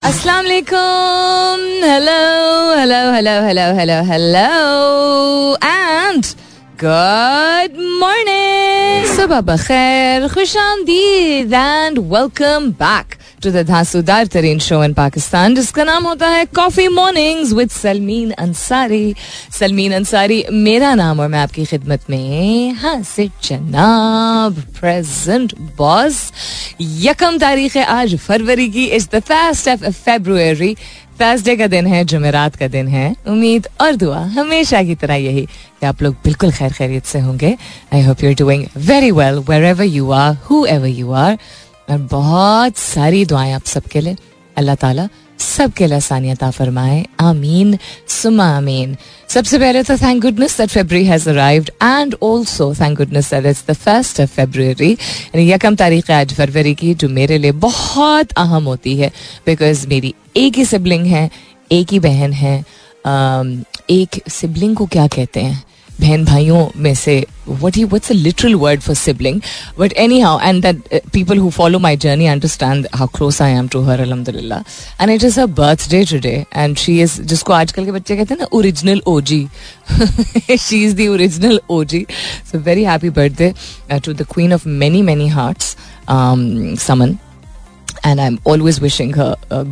Assalamu alaikum. Hello, hello, hello, hello, hello, hello. And good morning. Subah bakhair, khush आमदीद and welcome back To the धांसूदार तरीन show in Pakistan जिसका नाम होता है coffee mornings with Salmeen Ansari Salmeen Ansari मेरा नाम और मैं आपकी खिदमत में हासिर जनाब प्रेजेंट बॉस यकम तारीख है आज फरवरी की। Is the first of February Thursday का दिन है, जुमेरात का दिन है। उम्मीद और दुआ हमेशा की तरह यही कि आप लोग बिल्कुल खैर खैरियत से होंगे। I hope you are doing very well wherever you are whoever you are और बहुत सारी दुआएँ आप सबके लिए। अल्लाह ताला सबके लिए आसानियत फरमाए। आमीन। सुमा आमीन। सबसे पहले तो thank goodness that February has arrived and also thank goodness that it's the first of February यानी यकम तारीख आज फरवरी की जो मेरे लिए बहुत अहम होती है। बिकॉज़ मेरी एक ही सिबलिंग है, एक ही बहन है। एक सिबलिंग को क्या कहते हैं? बहन भाइयों में से what he what's a literal word for sibling but anyhow and that people who follow my journey understand how close I am to her अलहमदिल्ला and it is a birthday today and she is जिसको आजकल के बच्चे कहते हैं ना original O G she is the original O G so very happy birthday to the queen of many many hearts Saman and I am always wishing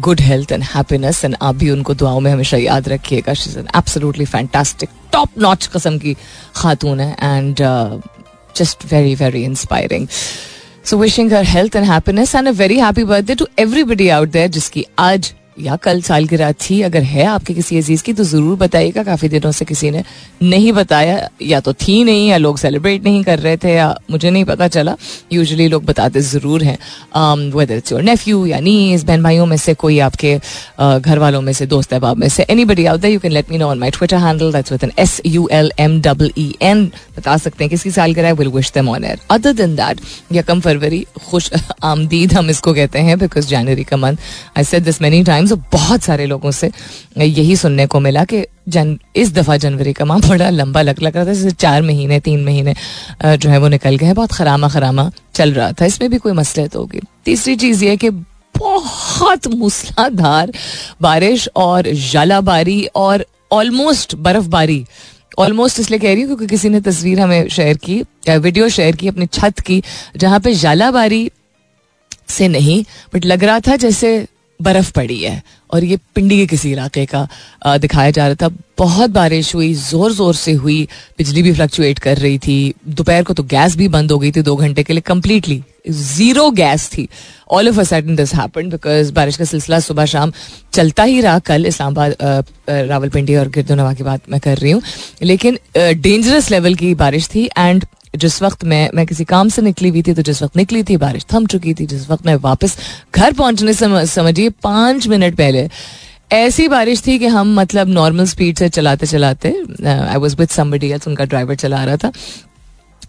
good health and happiness and आप भी उनको दुआओं में हमेशा याद रखिएगा. She is an absolutely fantastic top notch कस्म की खातून है and just very very inspiring so wishing her health and happiness and a very happy birthday to everybody out there जिसकी आज या कल साल की रात थी अगर है आपके किसी अज़ीज़ की तो ज़रूर बताइएगा। काफ़ी दिनों से किसी ने नहीं बताया या तो थी नहीं या लोग सेलिब्रेट नहीं कर रहे थे या मुझे नहीं पता चला। यूजली लोग बताते ज़रूर हैं। वेदर इट्स योर नेफ्यू या नीस बहन भाइयों में से कोई आपके uh, घर वालों में से दोस्त अहबाब में से anybody out you can let me know on my Twitter handle that's with N S U L M double E N बता सकते हैं किसकी साल कराए will wish them on air other than that यकम फरवरी खुश आमदीद हम इसको कहते हैं बिकॉज़ जनवरी का month I said this many times times बहुत सारे लोगों से यही सुनने को मिला कि जन, इस दफ़ा जनवरी का माह बड़ा लंबा लग लग रहा था, जैसे चार महीने, तीन महीने जो है वो निकल गए बहुत खरामा खरामा चल रहा था। इसमें भी कोई मसले तो होगी। तीसरी चीज़ ये कि बहुत मूसलाधार बारिश और जलाबारी और ऑलमोस्ट बर्फबारी। ऑलमोस्ट इसलिए कह रही हूँ क्योंकि किसी ने तस्वीर हमें शेयर की वीडियो शेयर की, अपनी छत की, जहाँ पे जलाबारी से नहीं बट लग रहा था जैसे बर्फ़ पड़ी है और ये पिंडी के किसी इलाके का दिखाया जा रहा था। बहुत बारिश हुई ज़ोर ज़ोर से हुई, बिजली भी फ्लक्चुएट कर रही थी। दोपहर को तो गैस भी बंद हो गई थी दो घंटे के लिए कम्प्लीटली ज़ीरो गैस थी। All of a sudden this happened because बारिश का सिलसिला सुबह शाम चलता ही रहा। कल इस्लामाबाद रावलपिंडी और गिरदोनवा की बात मैं कर रही हूँ। लेकिन डेंजरस लेवल की बारिश थी एंड जिस वक्त मैं मैं किसी काम से निकली हुई थी तो जिस वक्त निकली थी, बारिश थम चुकी थी, जिस वक्त मैं वापस घर पहुँचने से समझिए, पाँच मिनट पहले, ऐसी बारिश थी कि हम मतलब नॉर्मल स्पीड से चलाते चलाते I was with somebody else उनका ड्राइवर चला रहा था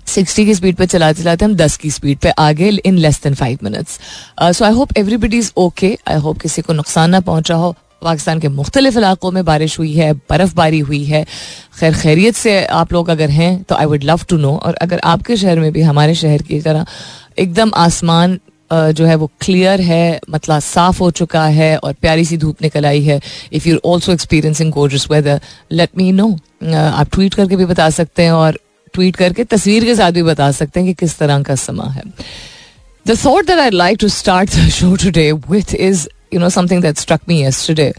सिक्सटी की स्पीड पे चलाते चलाते हम दस की स्पीड पे आगे in less than five minutes so I hope everybody is okay I hope किसी को नुकसान ना पहुँचा हो. पाकिस्तान के मुख्तलिफ़ इलाकों में बारिश हुई है, बर्फबारी हुई है। खैर, खैरियत से आप लोग अगर हैं तो I would love to know और अगर आपके शहर में भी, हमारे शहर की तरह एकदम आसमान जो है वो क्लियर है मतलब साफ़ हो चुका है और प्यारी सी धूप निकल आई है। If you also experiencing gorgeous weather let me know आप ट्वीट करके भी बता सकते हैं और ट्वीट करके तस्वीर के साथ भी बता सकते हैं कि किस तरह का समा है। The thought that I like to start the show today with is you know something that struck me yesterday.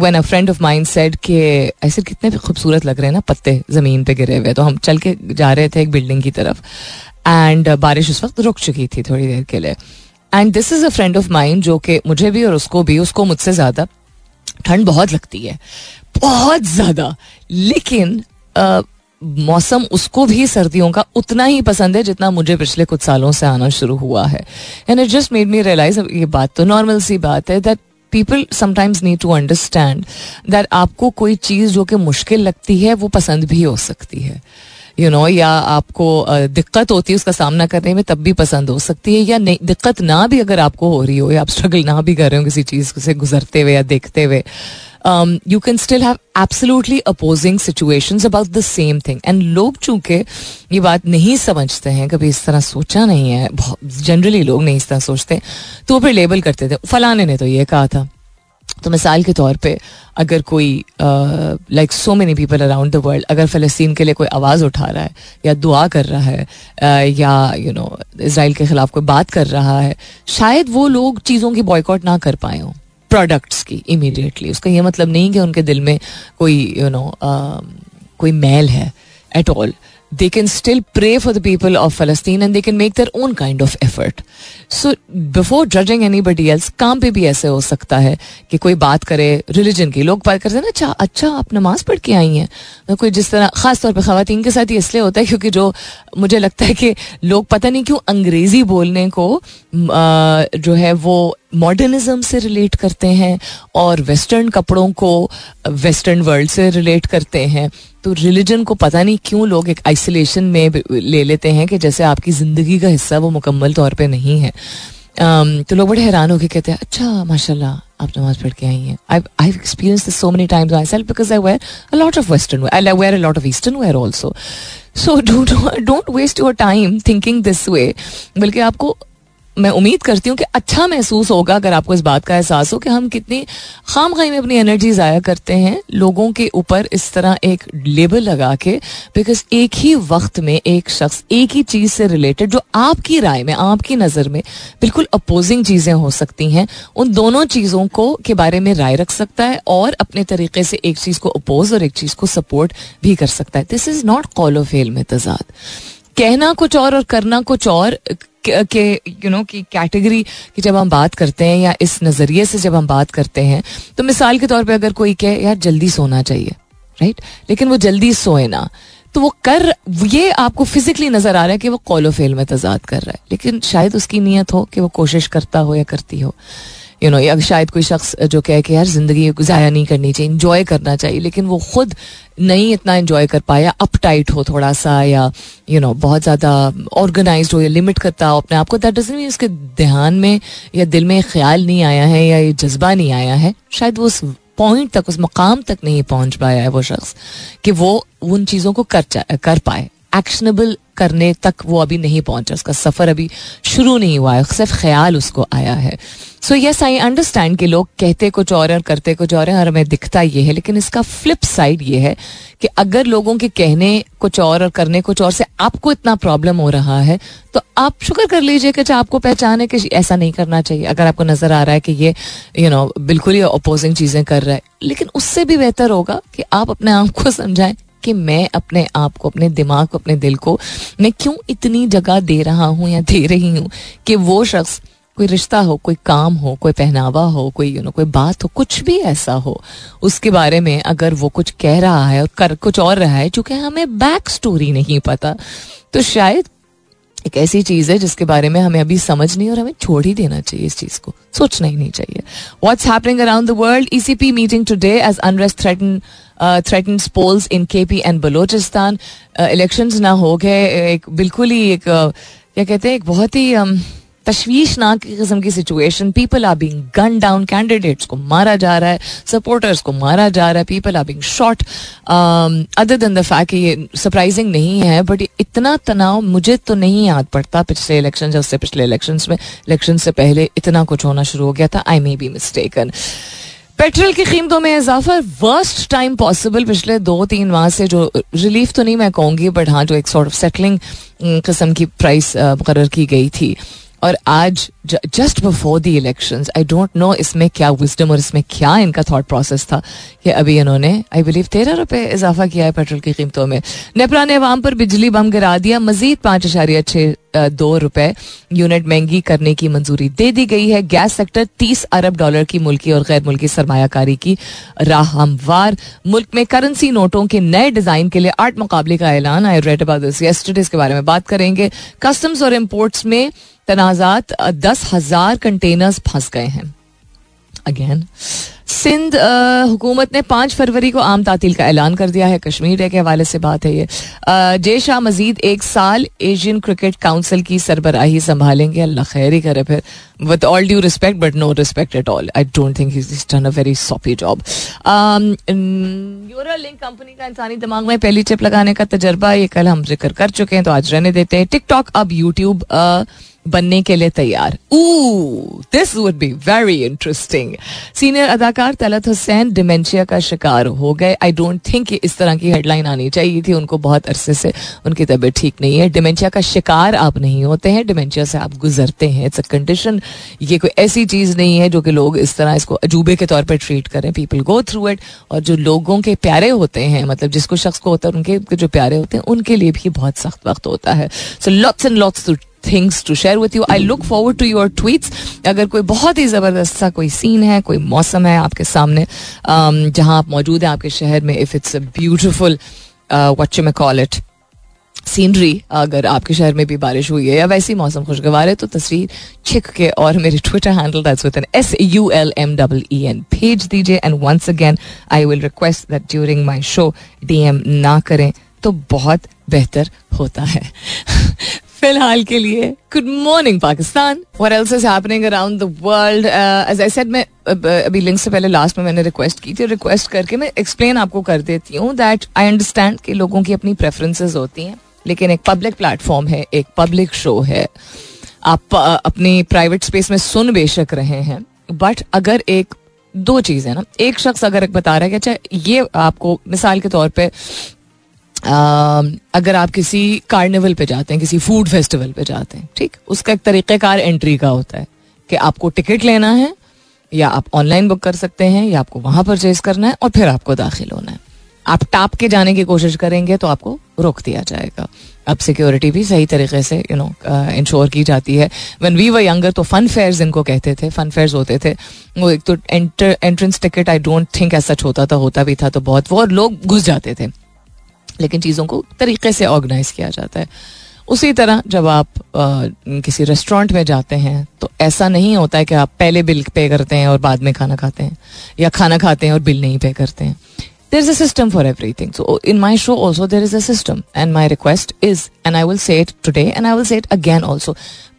When a friend of mind said कि ऐसे कितने खूबसूरत लग रहे हैं ना पत्ते ज़मीन पे गिरे हुए. तो हम चल के जा रहे थे एक बिल्डिंग की तरफ़। एंड बारिश उस वक्त रुक चुकी थी थोड़ी देर के लिए। And this is a friend of mind जो कि मुझे भी और उसको भी, उसको मुझसे ज़्यादा ठंड बहुत लगती है। बहुत ज़्यादा। लेकिन मौसम उसको भी सर्दियों का उतना ही पसंद है जितना मुझे पिछले कुछ सालों से आना शुरू हुआ है। And it just made me realise ये बात तो नॉर्मल सी बात है that people sometimes need to understand that आपको कोई चीज़ जो कि मुश्किल लगती है वो पसंद भी हो सकती है। यू you नो know, या आपको दिक्कत होती है उसका सामना करने में तब भी पसंद हो सकती है या नहीं दिक्कत ना भी अगर आपको हो रही हो या आप स्ट्रगल ना भी कर रहे हो किसी चीज़ से गुजरते हुए या देखते हुए you can still have absolutely opposing situations about the same thing. And लोग चूँकि ये बात नहीं समझते हैं कभी इस तरह सोचा नहीं है जनरली लोग नहीं इस तरह सोचते तो वो फिर लेबल करते थे। फलाने ने तो ये कहा था। तो मिसाल के तौर पे अगर कोई like so many people around the world अगर फ़लस्तीन के लिए कोई आवाज़ उठा रहा है या दुआ कर रहा है uh, या यू नो इसराइल के ख़िलाफ़ कोई बात कर रहा है शायद वो लोग चीज़ों की बॉयकॉट ना कर पाए हों। प्रोडक्ट्स की इमीडिएटली उसका यह मतलब नहीं कि उनके दिल में कोई you you know know, uh, कोई मैल है at all they can still pray for the people of Palestine and they can make their own kind of effort. So before judging anybody else, काम पे भी ऐसे हो सकता है कि कोई बात करे रिलीजन की लोग बात करते हैं ना अच्छा अच्छा आप नमाज़ पढ़ के आई हैं कोई जिस तरह खास तौर पे खातन के साथ ये इसलिए होता है क्योंकि जो मुझे लगता है कि लोग पता नहीं क्यों अंग्रेज़ी बोलने को जो है वो मॉडर्निज्म से रिलेट करते हैं और वेस्टर्न कपड़ों को वेस्टर्न वर्ल्ड से रिलेट करते हैं तो रिलीजन को पता नहीं क्यों लोग एक आइसोलेशन में ले लेते हैं कि जैसे आपकी ज़िंदगी का हिस्सा वो मुकम्मल तौर पे नहीं है। um, तो लोग बड़े हैरान होकर कहते हैं अच्छा माशाल्लाह आप नमाज़ पढ़ के आई हैं। I I experience this so many times myself because I wear a lot of western wear I wear a lot of eastern wear also so don't don't waste your time thinking this way बल्कि आपको मैं उम्मीद करती हूँ कि अच्छा महसूस होगा अगर आपको इस बात का एहसास हो कि हम कितनी खाम खाई में अपनी एनर्जी ज़ाया करते हैं, लोगों के ऊपर इस तरह एक लेबल लगा के बिकॉज़ एक ही वक्त में एक शख्स एक ही चीज़ से रिलेटेड जो आपकी राय में, आपकी नज़र में बिल्कुल अपोजिंग चीज़ें हो सकती हैं, उन दोनों चीज़ों को के बारे में राय रख सकता है और अपने तरीके से एक चीज़ को अपोज और एक चीज़ को सपोर्ट भी कर सकता है। This is not call fail में तजाद कहना कुछ और और करना कुछ और के यू नो की कैटेगरी की जब हम बात करते हैं या इस नज़रिए से जब हम बात करते हैं तो मिसाल के तौर पे अगर कोई कहे, यार, जल्दी सोना चाहिए राइट लेकिन वो जल्दी सोए ना तो वो कर, ये आपको फिजिकली नज़र आ रहा है कि वो कॉलोफेल में तजाद कर रहा है। लेकिन शायद उसकी नीयत हो कि वो कोशिश करता हो या करती हो। यू नो या शायद कोई शख्स जो कहे कि यार, ज़िंदगी ज़ाया नहीं करनी चाहिए इंजॉय करना चाहिए, लेकिन वो खुद नहीं इतना इंजॉय कर पाया अप टाइट हो थोड़ा सा या यू नो बहुत ज़्यादा ऑर्गेनाइज हो या लिमिट करता हो अपने आप को दैट डजन मीन उसके ध्यान में या दिल में ख्याल नहीं आया है या ये जज्बा नहीं आया है। शायद वो उस पॉइंट तक, उस मकाम तक नहीं पहुँच पाया है वो शख्स कि वो उन चीज़ों को कर कर पाए। एक्शनेबल करने तक वो अभी नहीं पहुँचा, उसका सफ़र अभी शुरू नहीं हुआ है, सिर्फ़ ख्याल उसको आया है। सो यस आई अंडरस्टैंड कि लोग कहते कुछ और और करते कुछ और है और हमें दिखता ये है, लेकिन इसका फ्लिप साइड ये है कि अगर लोगों के कहने कुछ और और करने कुछ और से आपको इतना प्रॉब्लम हो रहा है तो आप शुक्र कर लीजिए कि आपको पहचान है कि ऐसा नहीं करना चाहिए। अगर आपको नज़र आ रहा है कि ये यू नो बिल्कुल ही अपोजिंग चीज़ें कर रहा है, लेकिन उससे भी बेहतर होगा कि आप अपने आप को समझाएँ। कि मैं अपने आप को, अपने दिमाग को, अपने दिल को, मैं क्यों इतनी जगह दे रहा हूँ या दे रही हूँ कि वो शख्स कोई रिश्ता हो, कोई काम हो, कोई पहनावा हो, कोई यू नो कोई बात हो, कुछ भी ऐसा हो, उसके बारे में अगर वो कुछ कह रहा है और कर, कुछ और रहा है, चूँकि हमें बैक स्टोरी नहीं पता तो शायद एक ऐसी चीज़ है जिसके बारे में हमें अभी समझ नहीं और हमें छोड़ ही देना चाहिए इस चीज़ को। सोचना ही नहीं चाहिए। What's happening around the world ECP meeting today as unrest threaten threaten polls in K P and Balochistan election ना हो गए एक बिल्कुल ही एक uh, क्या कहते हैं एक बहुत ही um, तशवीशनाक किस्म की situation people are being gun down candidates को मारा जा रहा है सपोर्टर्स को मारा जा रहा है people are being shot other than the fact ये सरप्राइजिंग नहीं है बट इतना तनाव मुझे तो नहीं याद पड़ता पिछले इलेक्शन या उससे पिछले इलेक्शन में। इलेक्शन से पहले इतना कुछ होना शुरू हो गया था I may be mistaken petrol की कीमतों में इजाफा वर्स्ट टाइम पॉसिबल पिछले दो तीन माह से, जो रिलीफ तो नहीं मैं कहूँगी बट हाँ जो एक सॉर्ट ऑफ़ सेटलिंग किस्म की प्राइस मुकर की गई थी। और आज just before the election I don't know इसमें क्या विजडम और इसमें क्या इनका थॉट प्रोसेस था कि अभी इन्होंने आई बिलीव तेरह रुपए इजाफा किया है पेट्रोल की कीमतों में। नेपरा ने अवाम पर बिजली बम गिरा दिया, मजीद पाँच अशारिया छः दो रुपए यूनिट महँगी करने की मंजूरी दे दी गई है। गैस सेक्टर तीस अरब डॉलर की मुल्की और गैर मुल्की सरमायाकारी की राह हमवार। मुल्क में करेंसी नोटों के नए डिज़ाइन के लिए आठ मुकाबले का ऐलान आई रेड अबाउट दिस के बारे में बात करेंगे। कस्टम्स और इम्पोर्ट्स में तनाजात दस हज़ार कंटेनर्स फंस गए हैं। अगेन सिंध हुकूमत ने पाँच फरवरी को आम तातील का ऐलान कर दिया है। कश्मीर डे के हवाले से बात है ये। जय शाह मजीद एक साल एशियन क्रिकेट काउंसिल की सरबराही संभालेंगे। अल्लाह खैर ही करे फिर। With all due respect but no respect at all I don't think done a very soppy job Neuralink company का इंसानी दिमाग में पहली चिप लगाने का तजर्बा, ये कल हम ज़िक्र कर चुके हैं तो आज रहने देते हैं। टिकटॉक अब यूट्यूब बनने के लिए तैयार। This would be very interesting senior अदाकार तलत हुसैन डिमेंशिया का शिकार हो गए आई डोंट थिंक इस तरह की हेडलाइन आनी चाहिए थी उनको बहुत अरसे से उनकी तबीयत ठीक नहीं है डिमेंशिया का शिकार आप नहीं होते हैं डिमेंशिया से आप गुजरते हैं इट्स अ कंडीशन ये कोई ऐसी चीज़ नहीं है जो कि लोग इस तरह इसको अजूबे के तौर पर ट्रीट करें पीपल गो थ्रू इट और जो लोगों के प्यारे होते हैं मतलब जिसको शख्स को होता है उनके जो प्यारे होते हैं उनके लिए भी बहुत सख्त वक्त होता है so lots and lots things to share with you I look forward to your tweets अगर कोई बहुत ही ज़बरदस्त सा कोई सीन है कोई मौसम है आपके सामने um, जहाँ आप मौजूद हैं आपके शहर में if it's a beautiful what may call it scenery अगर आपके शहर में भी बारिश हुई है या वैसी मौसम खुशगवार है तो तस्वीर छिक के और मेरे Twitter handle that's with N S U L M double E N भेज दीजिए। And once again I will request that during my show D M ना करें तो बहुत बेहतर होता है। फ़िलहाल के लिए good morning Pakistan. What else is happening around the world as I said मैं अभी लिंक से पहले लास्ट में मैंने रिक्वेस्ट की थी रिक्वेस्ट करके मैं एक्सप्लेन आपको कर देती हूँ दैट आई अंडरस्टैंड कि लोगों की अपनी प्रेफरेंसेस होती हैं, लेकिन एक पब्लिक प्लेटफॉर्म है, एक पब्लिक शो है। आप अपनी प्राइवेट स्पेस में सुन बेशक रहे हैं बट अगर एक, दो चीज़ ना। एक शख्स अगर एक बता रहा है कि अच्छा ये आपको, मिसाल के तौर पे अगर आप किसी कार्निवल पे जाते हैं, किसी फ़ूड फेस्टिवल पे जाते हैं, ठीक? उसका एक तरीक़ेकार एंट्री का होता है कि आपको टिकट लेना है, या आप ऑनलाइन बुक कर सकते हैं, या आपको वहाँ परचेज करना है, और फिर आपको दाखिल होना है। आप टाप के जाने की कोशिश करेंगे तो आपको रोक दिया जाएगा। अब सिक्योरिटी भी सही तरीके से यू नो इंश्योर की जाती है। वन वी व यंगर तो फन फेयर्स इनको कहते थे फन फेयर्स होते थे, वो एक तो entrance ticket I don't think ऐसा होता था, होता भी था तो बहुत, वो और लोग घुस जाते थे। लेकिन चीज़ों को तरीके से ऑर्गेनाइज किया जाता है। उसी तरह जब आप आ, किसी रेस्टोरेंट में जाते हैं तो ऐसा नहीं होता है कि आप पहले बिल पे करते हैं और बाद में खाना खाते हैं या खाना खाते हैं और बिल नहीं पे करते हैं। There is a system for everything so in my show also there is a system and my request is and I will say it today and I will say it again also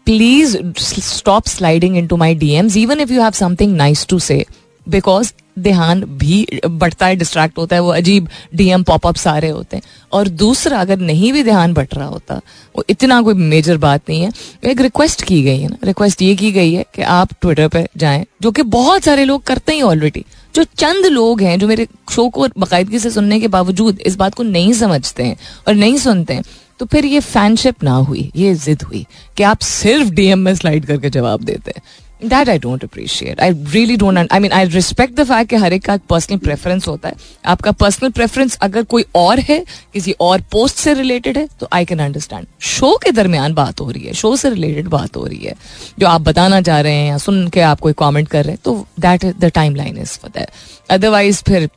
please stop sliding into my D Ms even if you have something nice to say because ध्यान भी बढ़ता है distract होता है, वो अजीब DM popup सारे होते हैं। और दूसरा, अगर नहीं भी ध्यान बढ़ रहा होता, वो इतना कोई मेजर बात नहीं है। एक रिक्वेस्ट की गई है ना रिक्वेस्ट ये की गई है कि आप ट्विटर पे जाएँ, जो कि बहुत सारे लोग करते ही ऑलरेडी जो चंद लोग हैं, जो मेरे शो को बाकायदगी से सुनने के बावजूद इस बात को नहीं समझते हैं और नहीं सुनते हैं तो फिर ये फैनशिप ना हुई, ये जिद हुई कि आप सिर्फ़ डीएम में स्लाइड करके जवाब देते हैं। That I don't appreciate I really don't I mean I respect the fact कि हर एक का पर्सनल प्रेफरेंस होता है। आपका पर्सनल प्रेफरेंस अगर कोई और है, किसी और पोस्ट से रिलेटेड है तो आई कैन अंडरस्टैंड शो के दरमियान बात हो रही है शो से रिलेटेड बात हो रही है। जो आप बताना चाह रहे हैं या सुन के आप कोई कॉमेंट कर रहे हैं तो that is the timeline is for that otherwise फिर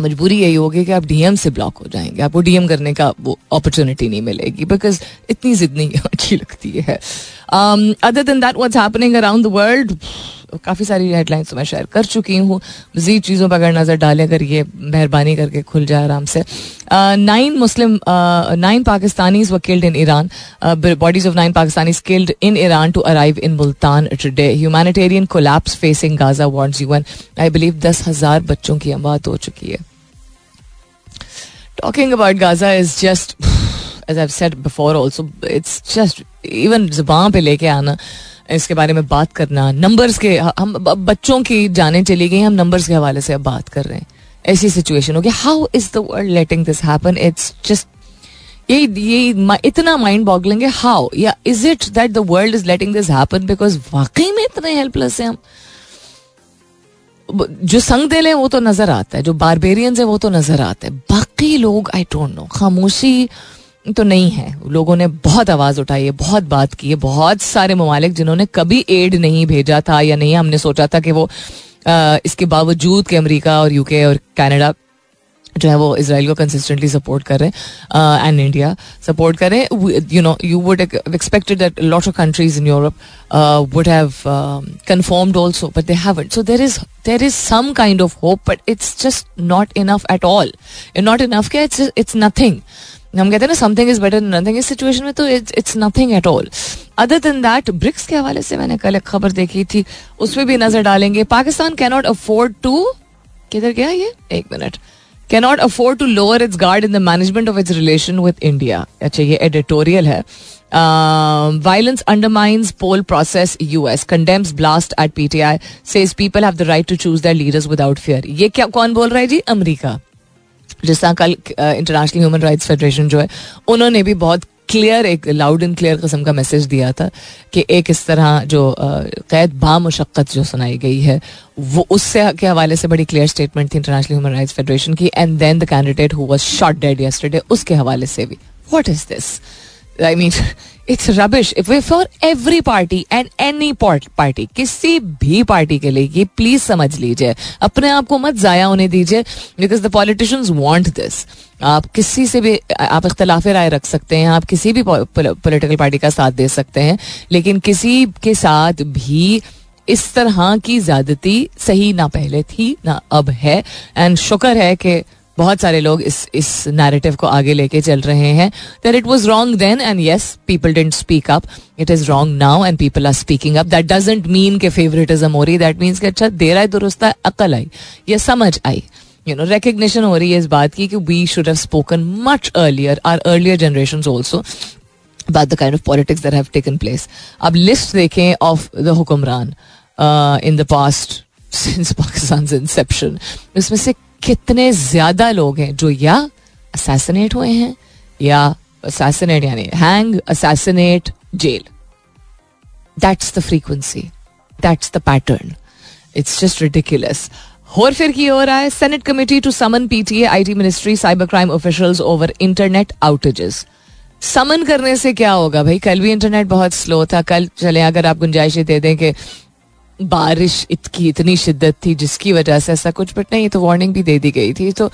मजबूरी यही होगी कि आप डीएम से ब्लॉक हो जाएँगे। आपको डीएम करने का वो अपॉर्चुनिटी नहीं मिलेगी बिकॉज़ इतनी जिद नहीं अच्छी लगती है। Other than that what's happening around the world काफ़ी सारी हेडलाइंस तो मैं शेयर कर चुकी हूँ। मजीद चीज़ों पर अगर नज़र डालें, अगर ये मेहरबानी करके खुल जाए आराम से। Nine Muslim nine Pakistani were killed in Iran bodies of nine Pakistani killed in Iran to arrive in Multan today humanitarian collapse facing Gaza warns UN I believe दस हज़ार बच्चों की अमवात हो चुकी है। Talking about Gaza is just as I said before also it's just even जबान पे लेके आना इसके बारे में बात करना। नंबर्स के, हम बच्चों की जाने चली गई, हम नंबर्स के हवाले से अब बात कर रहे हैं। ऐसी सिचुएशन हो गई how is the world letting this happen it's just ये ये इतना माइंड बॉगलिंग है। हाउ या is it that the world is letting this happen because वाकई में इतने हेल्पलेस है हम। जो संग दिल है, वो तो नज़र आता है। जो बारबेरियंस है, वो तो नज़र आता है। बाकी लोग आई डोंट नो खामोशी तो नहीं है। लोगों ने बहुत आवाज़ उठाई है बहुत बात की है बहुत सारे ममालिक जिन्होंने कभी एड नहीं भेजा था या नहीं हमने सोचा था कि वो आ, इसके बावजूद कि अमेरिका और यूके और कनाडा जो है वो इसराइल को कंसिस्टेंटली सपोर्ट कर रहे हैं एंड इंडिया सपोर्ट कर रहे हैं you know you would expected that lot of countries in Europe would have confirmed also but they haven't so there is there is some kind of hope but it's just not enough at all not enough के it's it's nothing हम कहते हैं ना something is better nothing इस situation में तो it's nothing at all other than that BRICS के हवाले से मैंने कल एक खबर देखी थी उसमें भी नज़र डालेंगे। पाकिस्तान कैनॉट अफोर्ड टू किधर गया ये? एक minute. Cannot afford to lower its guard in the management of its relation with India अच्छा ये एडिटोरियल है। Violence undermines poll process US condemns blast at PTI says people have the right to choose their leaders without fear. ये क्या, कौन बोल रहा है जी? America. जिस तरह कल इंटरनेशनल ह्यूमन राइट्स फेडरेशन जो है, उन्होंने भी बहुत क्लियर एक लाउड एंड क्लियर किस्म का मैसेज दिया था कि एक इस तरह जो कैद बामशक्क़त जो सुनाई गई है, वो उससे के हवाले से बड़ी क्लियर स्टेटमेंट थी इंटरनेशनल ह्यूमन राइट्स फेडरेशन की and then the candidate who was shot dead yesterday उसके हवाले से भी। What is this I mean it's rubbish if for every party and any party किसी भी पार्टी के लिए ये प्लीज़ समझ लीजिए। अपने आप को मत जाया होने दीजिए because the politicians want this आप किसी से भी, आप इख्तलाफ राय रख सकते हैं, आप किसी भी पॉलिटिकल पार्टी का साथ दे सकते हैं, लेकिन किसी के साथ भी इस तरह की ज्यादती सही ना पहले थी, ना अब है। एंड शुक्र है कि बहुत सारे लोग इस इस नैरेटिव को आगे लेके चल रहे हैं। That it was wrong then and yes people didn't speak up it is wrong now and people are speaking up that doesn't mean के फेवरेटिज्म हो रही दैट मीन्स कि अच्छा देर आए, दुरुस्त अकल आई, या समझ आई। यू नो रिकग्निशन हो रही है इस बात की कि we should have spoken much earlier or earlier generation also about the kind of politics that have taken place. अब लिस्ट देखें ऑफ़ द हुक्मरान in the past since Pakistan inception उसमें से कितने ज़्यादा लोग हैं जो या असैसिनेट हुए हैं, या असैसिनेट यानी hang assassinate jail that's the frequency that's the pattern it's just ridiculous और फिर की हो रहा है senate committee to summon PTA IT ministry cyber crime officials over internet outages summon करने से क्या होगा भाई? कल भी इंटरनेट बहुत स्लो था। कल चले, अगर आप गुंजाइशें दे दें कि बारिश इतकी, इतनी शिद्दत थी जिसकी वजह से ऐसा कुछ बट नहीं तो वार्निंग भी दे दी गई थी। तो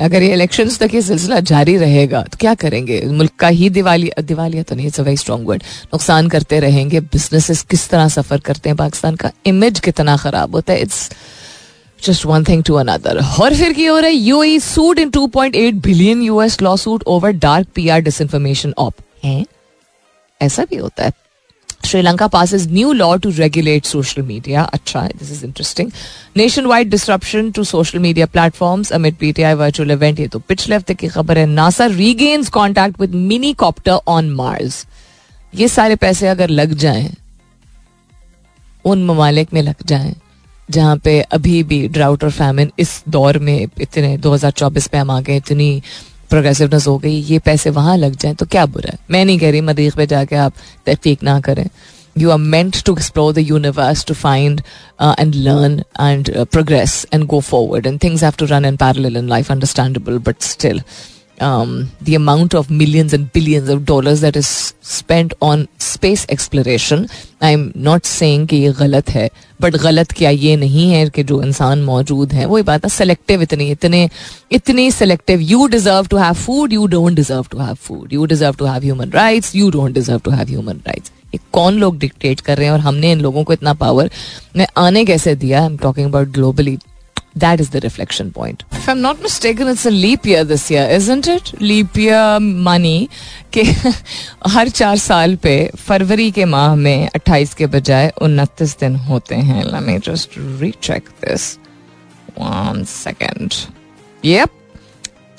अगर ये इलेक्शन तक ये सिलसिला जारी रहेगा तो क्या करेंगे? मुल्क का ही दिवाली दिवालिया तो नहीं it's a very strong word नुकसान करते रहेंगे बिजनेसेस किस तरह सफ़र करते हैं? पाकिस्तान का इमेज कितना खराब होता है? It's just one thing to another और फिर की हो रहा है UAE suit in 2.8 billion US law suit over dark PR disinformation op ऐसा भी होता है। Sri Lanka passes is new law to regulate social media अच्छा this is interesting nationwide disruption to social media platform amid P virtual event ये तो पिछले हफ़्ते की खबर है NASA regains contact with mini copter on Mars ये सारे पैसे अगर लग जाए उन ममालिक में लग जाए जहाँ पे अभी भी ड्राउट और फैमिन इस दौर में इतने 2024 पे हम आ गए इतनी प्रोग्रेसिवनेस हो गई, ये पैसे वहाँ लग जाए तो क्या बुरा है? मैं नहीं कह रही मरीख पे जाके आप तहकीक ना करें। You are meant to explore the universe to find and learn and progress and go forward and things have to run and parallel in life understandable but still the amount of millions and billions of dollars that is spent on space exploration, I'm not saying कि ये गलत है but गलत क्या ये नहीं है कि जो इंसान मौजूद है, वही बात है सेलेक्टिव इतनी, इतने, इतनी selective you deserve to have food you don't deserve to have food you deserve to have human rights you don't deserve to have human rights ये कौन लोग डिक्टेट कर रहे हैं और हमने इन लोगों को इतना पावर आने कैसे दिया? I am talking about globally that is the reflection point. If I'm not mistaken, it's a leap year this year, isn't it? Leap year money के हर चार साल पे फरवरी के माह में 28 के बजाय उनतीस दिन होते हैं Let me just recheck this. One second. Yep.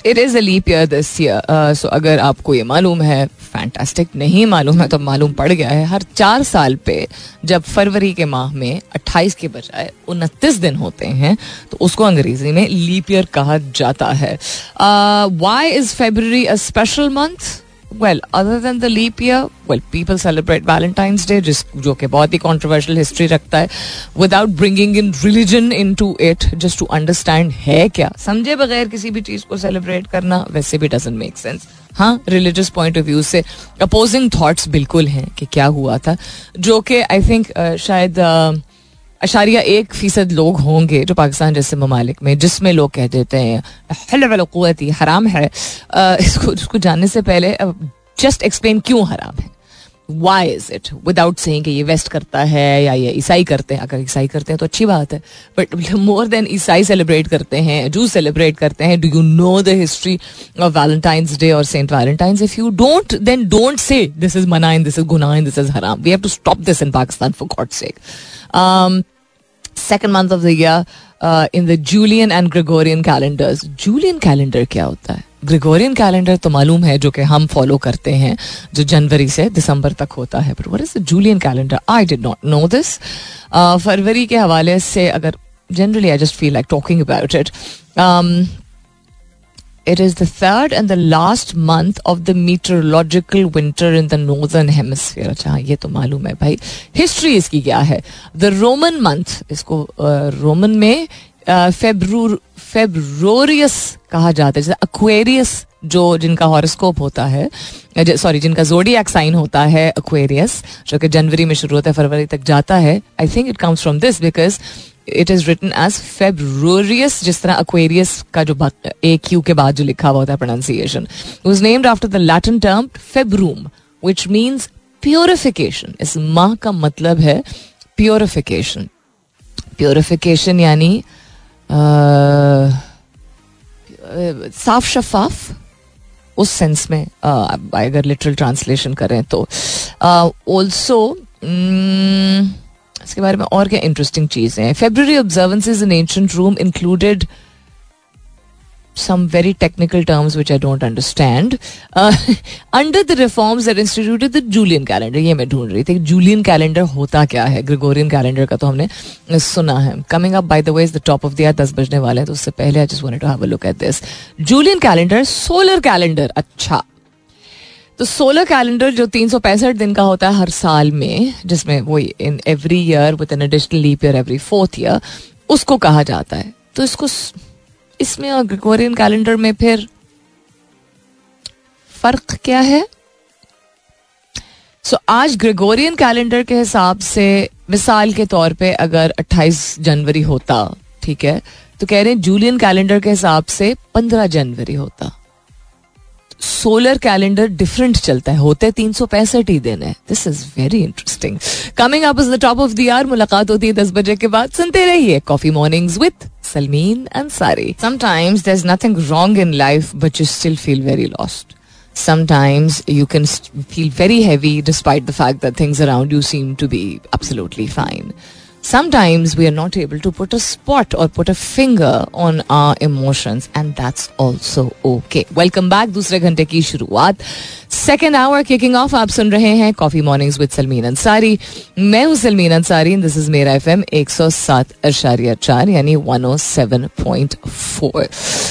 It is a leap year this year so अगर आपको ये मालूम है फैंटास्टिक नहीं मालूम है तो मालूम पड़ गया है। हर चार साल पे जब फरवरी के माह में 28 के बजाय उनतीस दिन होते हैं तो उसको अंग्रेज़ी में लीप ईयर कहा जाता है। Why is February a special month well other than the leap year well people celebrate Valentine's Day जिस जो कि बहुत ही कॉन्ट्रोवर्शियल हिस्ट्री रखता है without bringing in religion into it just to understand है क्या? समझे बगैर किसी भी चीज़ को सेलिब्रेट करना वैसे भी डजेंट मेक सेंस हाँ रिलीजियस पॉइंट ऑफ़ व्यू से अपोजिंग थाट्स बिल्कुल हैं कि क्या हुआ था जो कि आई थिंक शायद uh, अशारिया एक फ़ीसद लोग होंगे जो पाकिस्तान जैसे ममालिक में, जिसमें लोग कह देते हैं कुत हराम है। इसको इसको जानने से पहले जस्ट एक्सप्लेन क्यों हराम है? Why is it without saying ये वेस्ट करता है या ये ईसाई करते हैं। अगर ईसाई करते हैं तो अच्छी बात है। बट मोर देन ईसाई सेलिब्रेट करते हैं जू सेलिब्रेट करते हैं do you know the history of Valentine's Day और Saint Valentine's if you don't then don't say this is मनाइन this is गुनाइन दिस इज़ हराम we have to stop this in Pakistan for God sake second month of the year in the Julian and Gregorian calendars Julian calendar क्या होता है? Gregorian calendar तो मालूम है जो कि हम फॉलो करते हैं, जो जनवरी से दिसंबर तक होता है। पर is Julian calendar I did not know this फरवरी के हवाले से अगर generally I just feel like talking about it It is the third and the last month of the meteorological winter in the northern hemisphere. अच्छा ये तो मालूम है भाई। हिस्ट्री इसकी क्या है? द रोमन मंथ इसको रोमन uh, में फेब्रोरियस कहा जाता है। जैसे अक्वेरियस जो जिनका हॉरोस्कोप होता है सॉरी जिनका जोडियक साइन होता है अक्वेरियस जो कि जनवरी में शुरू होता है फरवरी तक जाता है। I think it comes from this because it is written as Februarius जिस तरह अक्वेरियस का जो ए क्यू के बाद जो लिखा हुआ होता है pronunciation was named after the Latin term februum which means purification इस माह का मतलब है प्योरिफिकेशन प्योरिफिकेशन यानी साफ़ शफाफ, उस सेंस में अगर लिटरल ट्रांसलेशन करें तो। ऑल्सो इसके बारे में और क्या इंटरेस्टिंग चीज़ें हैं। February observances in ancient Rome included some very technical terms which I don't understand. Uh, under the reforms that instituted the Julian calendar, ये मैं ढूंढ रही थी जूलियन कैलेंडर होता क्या है? ग्रेगोरियन कैलेंडर का तो हमने सुना है। Coming up by the way is the top of the दस बजने वाले हैं तो उससे पहले I just wanted to have a look at this Julian calendar solar calendar अच्छा। तो सोलर कैलेंडर जो तीन सौ पैंसठ दिन का होता है हर साल में जिसमें वो in every year with an additional leap year every fourth year उसको कहा जाता है। तो इसको इसमें और ग्रिगोरियन कैलेंडर में फिर फ़र्क क्या है? सो so, आज ग्रेगोरियन कैलेंडर के हिसाब से मिसाल के तौर पे अगर 28 जनवरी होता ठीक है तो कह रहे हैं जूलियन कैलेंडर के हिसाब से 15 जनवरी होता। सोलर कैलेंडर डिफरेंट चलता है। होते तीन सौ पैंसठ ही दिन है। This is very interesting coming up is the top of the year मुलाकात होती है दस बजे के बाद। सुनते रहिए coffee mornings with Salmeen Ansari sometimes there is nothing wrong in life but you still feel very lost sometimes you can feel very heavy despite the fact that things around you seem to be absolutely fine. Sometimes we are not able to put a spot or put a finger on our emotions, and that's also okay. Welcome back. दूसरे घंटे की शुरुआत. Second hour kicking of आप सुन रहे हैं coffee mornings with Salmeen Ansari मैं हूँ सलमीन अंसारी दिस इज़ मेरा एफ़ एम एक सौ सात अशारिया चार, यानी one O seven point four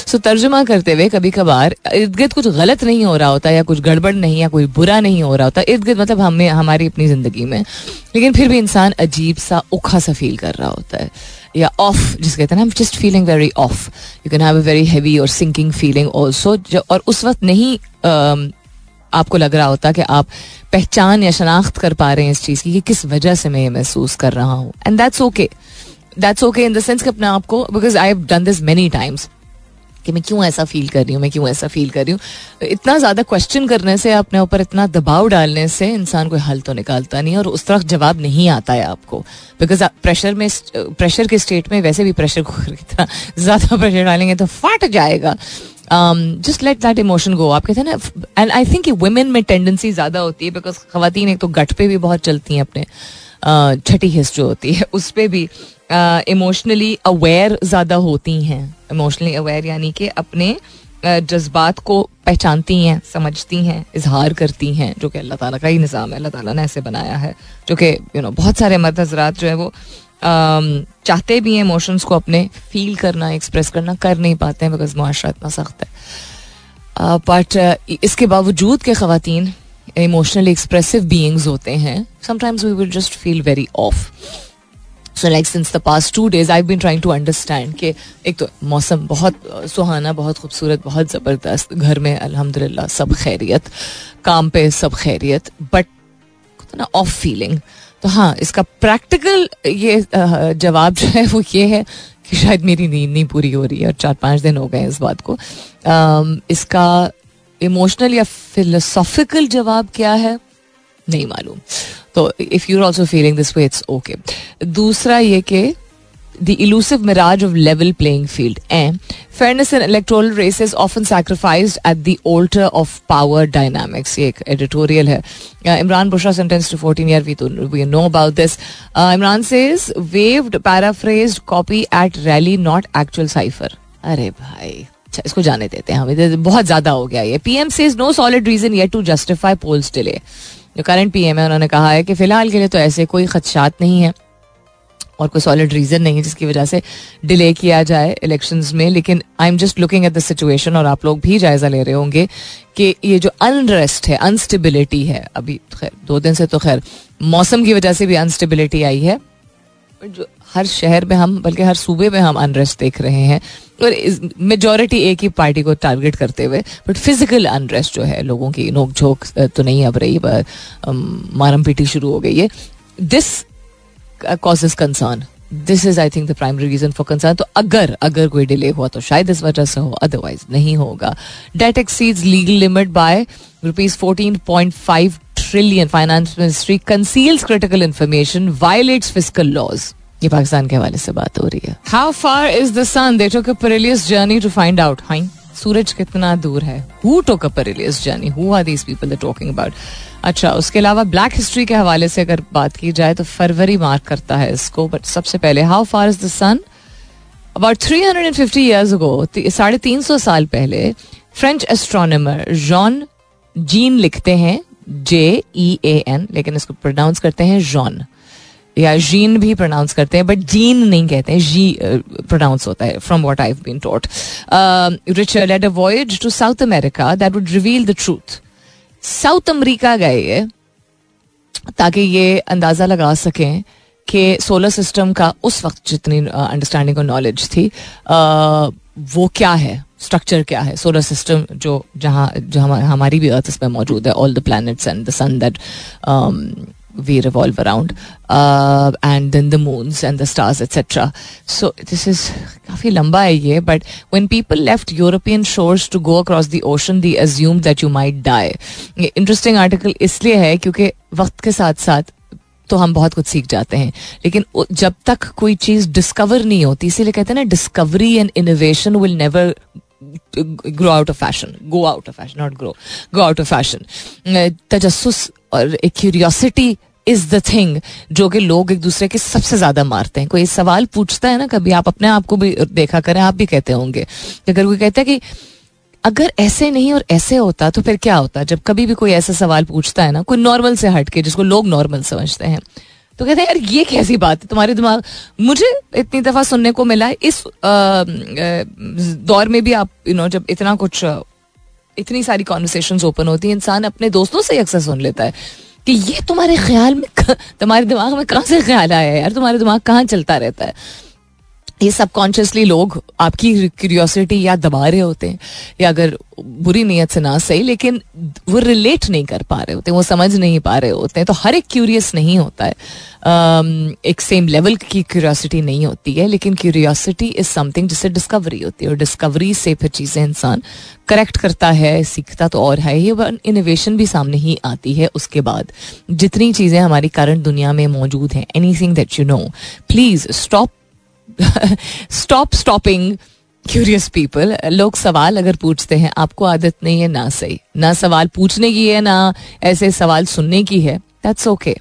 so तर्जुमा करते हुए कभी कभार इर्द गिर्द कुछ गलत नहीं हो रहा होता, या कुछ गड़बड़ नहीं, या कोई बुरा नहीं हो रहा होता, इर्द गिर्द मतलब हमें, हमारी अपनी ज़िंदगी में. लेकिन फिर भी इंसान अजीब सा, उखा सा फील कर रहा होता है। या ऑफ़ जिस कहते हैं ना just feeling very off you can have a very heavy और सिंकिंग फीलिंग ऑल्सो और उस वक्त नहीं आपको लग रहा होता कि आप पहचान या शनाख्त कर पा रहे हैं इस चीज़ की कि किस वजह से मैं ये महसूस कर रहा हूँ। And that's okay that's okay in the sense कि अपने आप को because I have done this many times कि मैं क्यों ऐसा फील कर रही हूँ, मैं क्यों ऐसा फील कर रही हूँ? इतना ज़्यादा क्वेश्चन करने से, अपने ऊपर इतना दबाव डालने से इंसान कोई हल तो निकालता नहीं और उस तरफ़ जवाब नहीं आता है आपको। बिकॉज़ प्रेशर में प्रेशर के स्टेट में वैसे भी प्रेशर को इतना ज़्यादा प्रेशर डालेंगे तो फट जाएगा। Just let that emotion go आप कहते हैं ना एंड आई थिंक वुमेन में टेंडेंसी ज़्यादा होती है बिकॉज़ खातन एक तो गट पे भी बहुत चलती हैं अपने छठी हिस्स जो होती है, उस पर भी। इमोशनली अवेयर ज़्यादा होती हैं। इमोशनली अवेयर यानी कि अपने जज्बात को पहचानती हैं, समझती हैं, इजहार करती हैं, जो कि अल्लाह ताला का ही निज़ाम है। अल्लाह ताला ने ऐसे बनाया है, जो कि यू नो बहुत सारे मर्द हजरात जो है वो चाहते भी हैं इमोशंस को अपने फील करना एक्सप्रेस करना, कर नहीं पाते हैं बिकॉज़ मुआरा इतना सख्त है। बट इसके बावजूद के खातन इमोशनली एक्सप्रेसिव बींग्स होते हैं। Sometimes we will just feel very off so like since the past two days I been trying to understand कि एक तो मौसम बहुत सुहाना, बहुत खूबसूरत, बहुत ज़बरदस्त, घर में अल्हम्दुलिल्लाह, सब खैरियत, काम पे सब खैरियत बट ना ऑफ़ फीलिंग तो हाँ इसका प्रैक्टिकल ये जवाब जो है वो ये है कि शायद मेरी नींद नहीं पूरी हो रही है और चार पाँच दिन हो गए इस बात को। इसका इमोशनल या फिलोसॉफिकल जवाब क्या है? नहीं मालूम। तो if you are also feeling this way it's okay दूसरा ये कि the elusive mirage of level playing field um fairness and electoral race often sacrificed at the altar of power dynamics ये एक एडिटोरियल है। Imran Bushra sentence to fourteen year we we know about this Imran says waved paraphrase copy at rally not actual cipher अरे भाई अच्छा इसको जाने देते हैं हमें। बहुत ज़्यादा हो गया ये। P M is no solid reason yet to justify polls delay जो करंट पीएम है, उन्होंने कहा है कि फ़िलहाल के लिए तो ऐसे कोई खदशात नहीं है और कोई सॉलिड रीजन नहीं है जिसकी वजह से डिले किया जाए इलेक्शन में। लेकिन I am just looking at the situation और आप लोग भी जायजा ले रहे होंगे कि ये जो अनरेस्ट है अनस्टेबिलिटी है, अभी खैर, दो दिन से तो खैर, मौसम की वजह से भी अनस्टेबिलिटी आई है। जो हर शहर में हम, बल्कि हर सूबे में हम अनरेस्ट देख रहे हैं। और मेजोरिटी एक ही पार्टी को टारगेट करते हुए बट फ़िज़िकल अनरेस्ट जो है, लोगों की नोक झोंक तो नहीं अब रही मारम पीटी शुरू हो गई है। This causes concern this is I think the primary reason for concern तो अगर अगर कोई डिले हुआ तो शायद इस वजह से हो अदरवाइज़ नहीं होगा। Debt exceeds legal limit by rupees fourteen point five trillion finance ministry conceals critical information violates fiscal laws ये पाकिस्तान के हवाले से बात हो रही है। How far is the sun they took a perilous journey to find out high सूरज कितना दूर है? Who took a perilous journey who are these people talking about अच्छा उसके अलावा ब्लैक हिस्ट्री के हवाले से अगर बात की जाए तो फरवरी मार्क करता है इसको। बट सबसे पहले how far is the sun about three hundred and fifty years ago साढ़े तीन सौ साल पहले फ्रेंच एस्ट्रोनमर जॉन जीन लिखते हैं जे ई ए एन लेकिन इसको प्रोनाउंस करते हैं जॉन या जीन भी प्रोनाउंस करते हैं बट जीन नहीं कहते हैं, जी प्रोनाउंस होता है from what I been taught Richard at a voyage to South America that would reveal the truth South America गए ये, ताकि ये अंदाज़ा लगा सकें कि सोलर सिस्टम का उस वक्त जितनी अंडरस्टैंडिंग और नॉलेज थी वो क्या है स्ट्रक्चर क्या है सोलर सिस्टम जो, जहाँ जो हमारी भी अर्थ इसमें मौजूद है all the planets and the sun that we revolve around and then the moon and the stars etcetera so this is काफ़ी लंबा है ये but when people left European shores to go across the ocean they assume that you may die ये interesting article इसलिए है क्योंकि वक्त के साथ साथ तो हम बहुत कुछ सीख जाते हैं। लेकिन जब तक कोई चीज़ डिस्कवर नहीं होती, इसीलिए कहते हैं ना discovery and innovation will never grow out of fashion go out of fashion not grow go out of fashion तजस्स और एक क्यूरियोसिटी इज़ द थिंग जो कि लोग एक दूसरे के सबसे ज़्यादा मारते हैं। कोई सवाल पूछता है ना, कभी आप अपने आप को भी देखा करें, आप भी कहते होंगे। अगर कोई कहता है कि अगर ऐसे नहीं और ऐसे होता तो फिर क्या होता? जब कभी भी कोई ऐसा सवाल पूछता है ना, कोई नॉर्मल से हट के जिसको लोग नॉर्मल समझते हैं। तो कहते हैं, यार, ये कैसी बात है? तुम्हारे दिमाग मुझे इतनी दफ़ा सुनने को मिला है। इस दौर में भी आप यू नो जब इतना कुछ, इतनी सारी कॉन्वर्सेशन ओपन होती है, इंसान अपने दोस्तों से अक्सर सुन लेता है कि ये तुम्हारे ख्याल में तुम्हारे दिमाग में कहाँ से ख्याल आया यार, तुम्हारे दिमाग कहाँ चलता रहता है? ये सबकॉन्शियसली लोग आपकी क्यूरियोसिटी या दबा रहे होते हैं या अगर बुरी नीयत से ना सही लेकिन वो रिलेट नहीं कर पा रहे होते वो समझ नहीं पा रहे होते हैं। तो हर एक क्यूरियस नहीं होता है। um, एक सेम लेवल की क्यूरियोसिटी नहीं होती है लेकिन क्यूरियोसिटी इज़ समथिंग जिससे डिस्कवरी होती है और डिस्कवरी से फिर चीज़ें इंसान करेक्ट करता है सीखता तो और है। ये इनोवेशन भी सामने ही आती है उसके बाद। जितनी चीज़ें हमारी करंट दुनिया में मौजूद हैं anything that you know please stop stop stopping curious people लोग सवाल अगर पूछते हैं, आपको आदत नहीं है, ना सही। ना सवाल पूछने की है, ना ऐसे सवाल सुनने की है। That's okay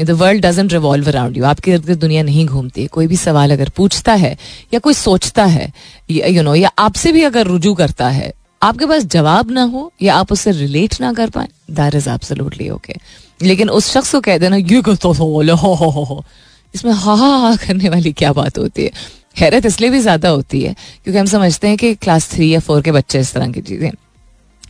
the world doesn't revolve around you आपके इर्द दुनिया नहीं घूमती कोई भी सवाल अगर पूछता है, या कोई सोचता है, यू नो या आपसे भी अगर रुजू करता है, आपके पास जवाब ना हो, या आप उससे रिलेट ना कर पाए दैट इज़ एब्सोल्युटली ओके लेकिन उस शख्स को कह देना, ये तो हो हो हो हो। इसमें हा हा हा करने वाली क्या बात होती है? हैरत इसलिए भी ज़्यादा होती है, क्योंकि हम समझते हैं कि क्लास थ्री या फोर के बच्चे इस तरह की चीज़ें,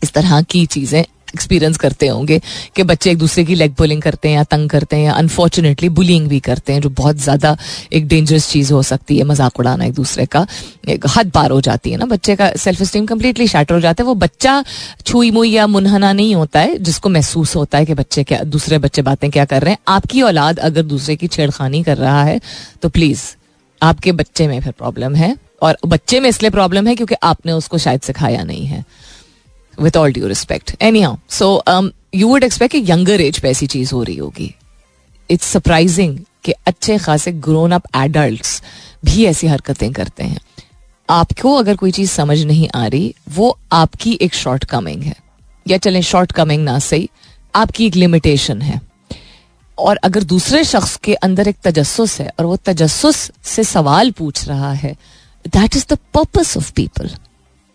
इस तरह की चीज़ें एक्सपीरियंस करते होंगे कि बच्चे एक दूसरे की लेग पुलिंग करते हैं या तंग करते हैं या अनफॉर्चुनेटली बुलिंग भी करते हैं, जो बहुत ज़्यादा एक डेंजरस चीज़ हो सकती है, मज़ाक उड़ाना एक दूसरे का, एक हद पार हो जाती है ना बच्चे का सेल्फ स्टीम कम्प्लीटली शैटर हो जाता है। वो बच्चा छुई मुई या मुनहना नहीं होता है, जिसको महसूस होता है कि बच्चे क्या, दूसरे बच्चे बातें क्या कर रहे हैं। आपकी औलाद अगर दूसरे की छेड़खानी कर रहा है तो प्लीज़ आपके बच्चे में फिर प्रॉब्लम है और बच्चे में इसलिए प्रॉब्लम है क्योंकि आपने उसको शायद सिखाया नहीं है। With all due respect anyhow so you would expect younger age पे ऐसी चीज़ हो रही होगी. इट्स सरप्राइजिंग कि अच्छे खासे ग्रोन अप एडल्ट भी ऐसी हरकतें करते हैं. आपको अगर कोई चीज़ समझ नहीं आ रही, वो आपकी एक शॉर्ट कमिंग है. या चले शॉर्ट कमिंग ना सही, आपकी एक लिमिटेशन है. और अगर दूसरे शख्स के अंदर एक तजस्स है और वो तजस्स से सवाल पूछ रहा है that is the purpose of people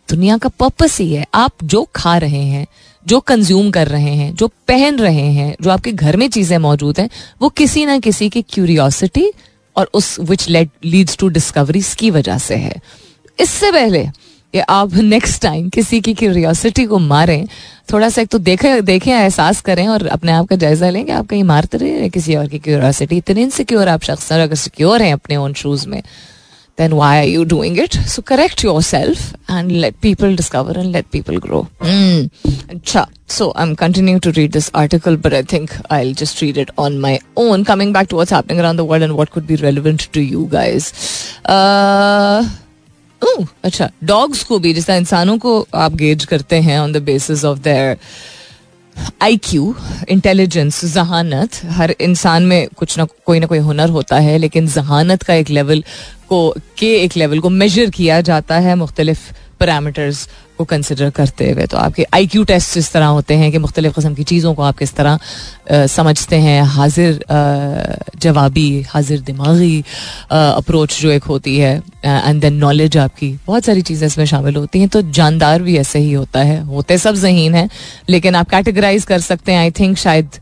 दुनिया का पर्पस ही है। आप जो खा रहे हैं, जो कंज्यूम कर रहे हैं, जो पहन रहे हैं, जो आपके घर में चीज़ें मौजूद हैं, वो किसी ना किसी की क्यूरियोसिटी और उस which let leads to discoveries की वजह से है। इससे पहले कि आप नेक्स्ट टाइम किसी की क्यूरियोसिटी को मारें, थोड़ा सा एक तो देखें देखें, एहसास करें और अपने आप का जायजा लें कि आप कहीं मारते रहे किसी और की क्यूरियोसिटी इतने इनसिक्योर आप शख्स अगर सिक्योर हैं अपने ओन शूज़ में then why are you doing it? So correct yourself and let people discover and let people grow. Mm. So I'm continuing to read this article, but I think I'll just read it on my own. Coming back to what's happening around the world and what could be relevant to you guys. Uh, अच्छा dogs को भी जैसा इंसानों को आप gauge करते हैं on the basis of their I Q intelligence जहानत हर इंसान में कुछ ना कोई ना कोई हुनर होता है, लेकिन जहानत का एक लेवल को, के एक लेवल को मेजर किया जाता है मुख्तलिफ़ पैरामीटर्स को कंसिडर करते हुए। तो आपके आई क्यू टेस्ट इस तरह होते हैं कि मुख्तलिफ़ कस्म की चीज़ों को आप किस तरह समझते हैं। हाजिर जवाबी, हाजिर दिमागी अप्रोच जो एक होती है एंड देन नॉलेज आपकी। बहुत सारी चीज़ें इसमें शामिल होती हैं। तो जानदार भी ऐसे ही होता है। होते सब जहीन हैं, लेकिन आप कैटेगराइज कर सकते हैं आई थिंक शायद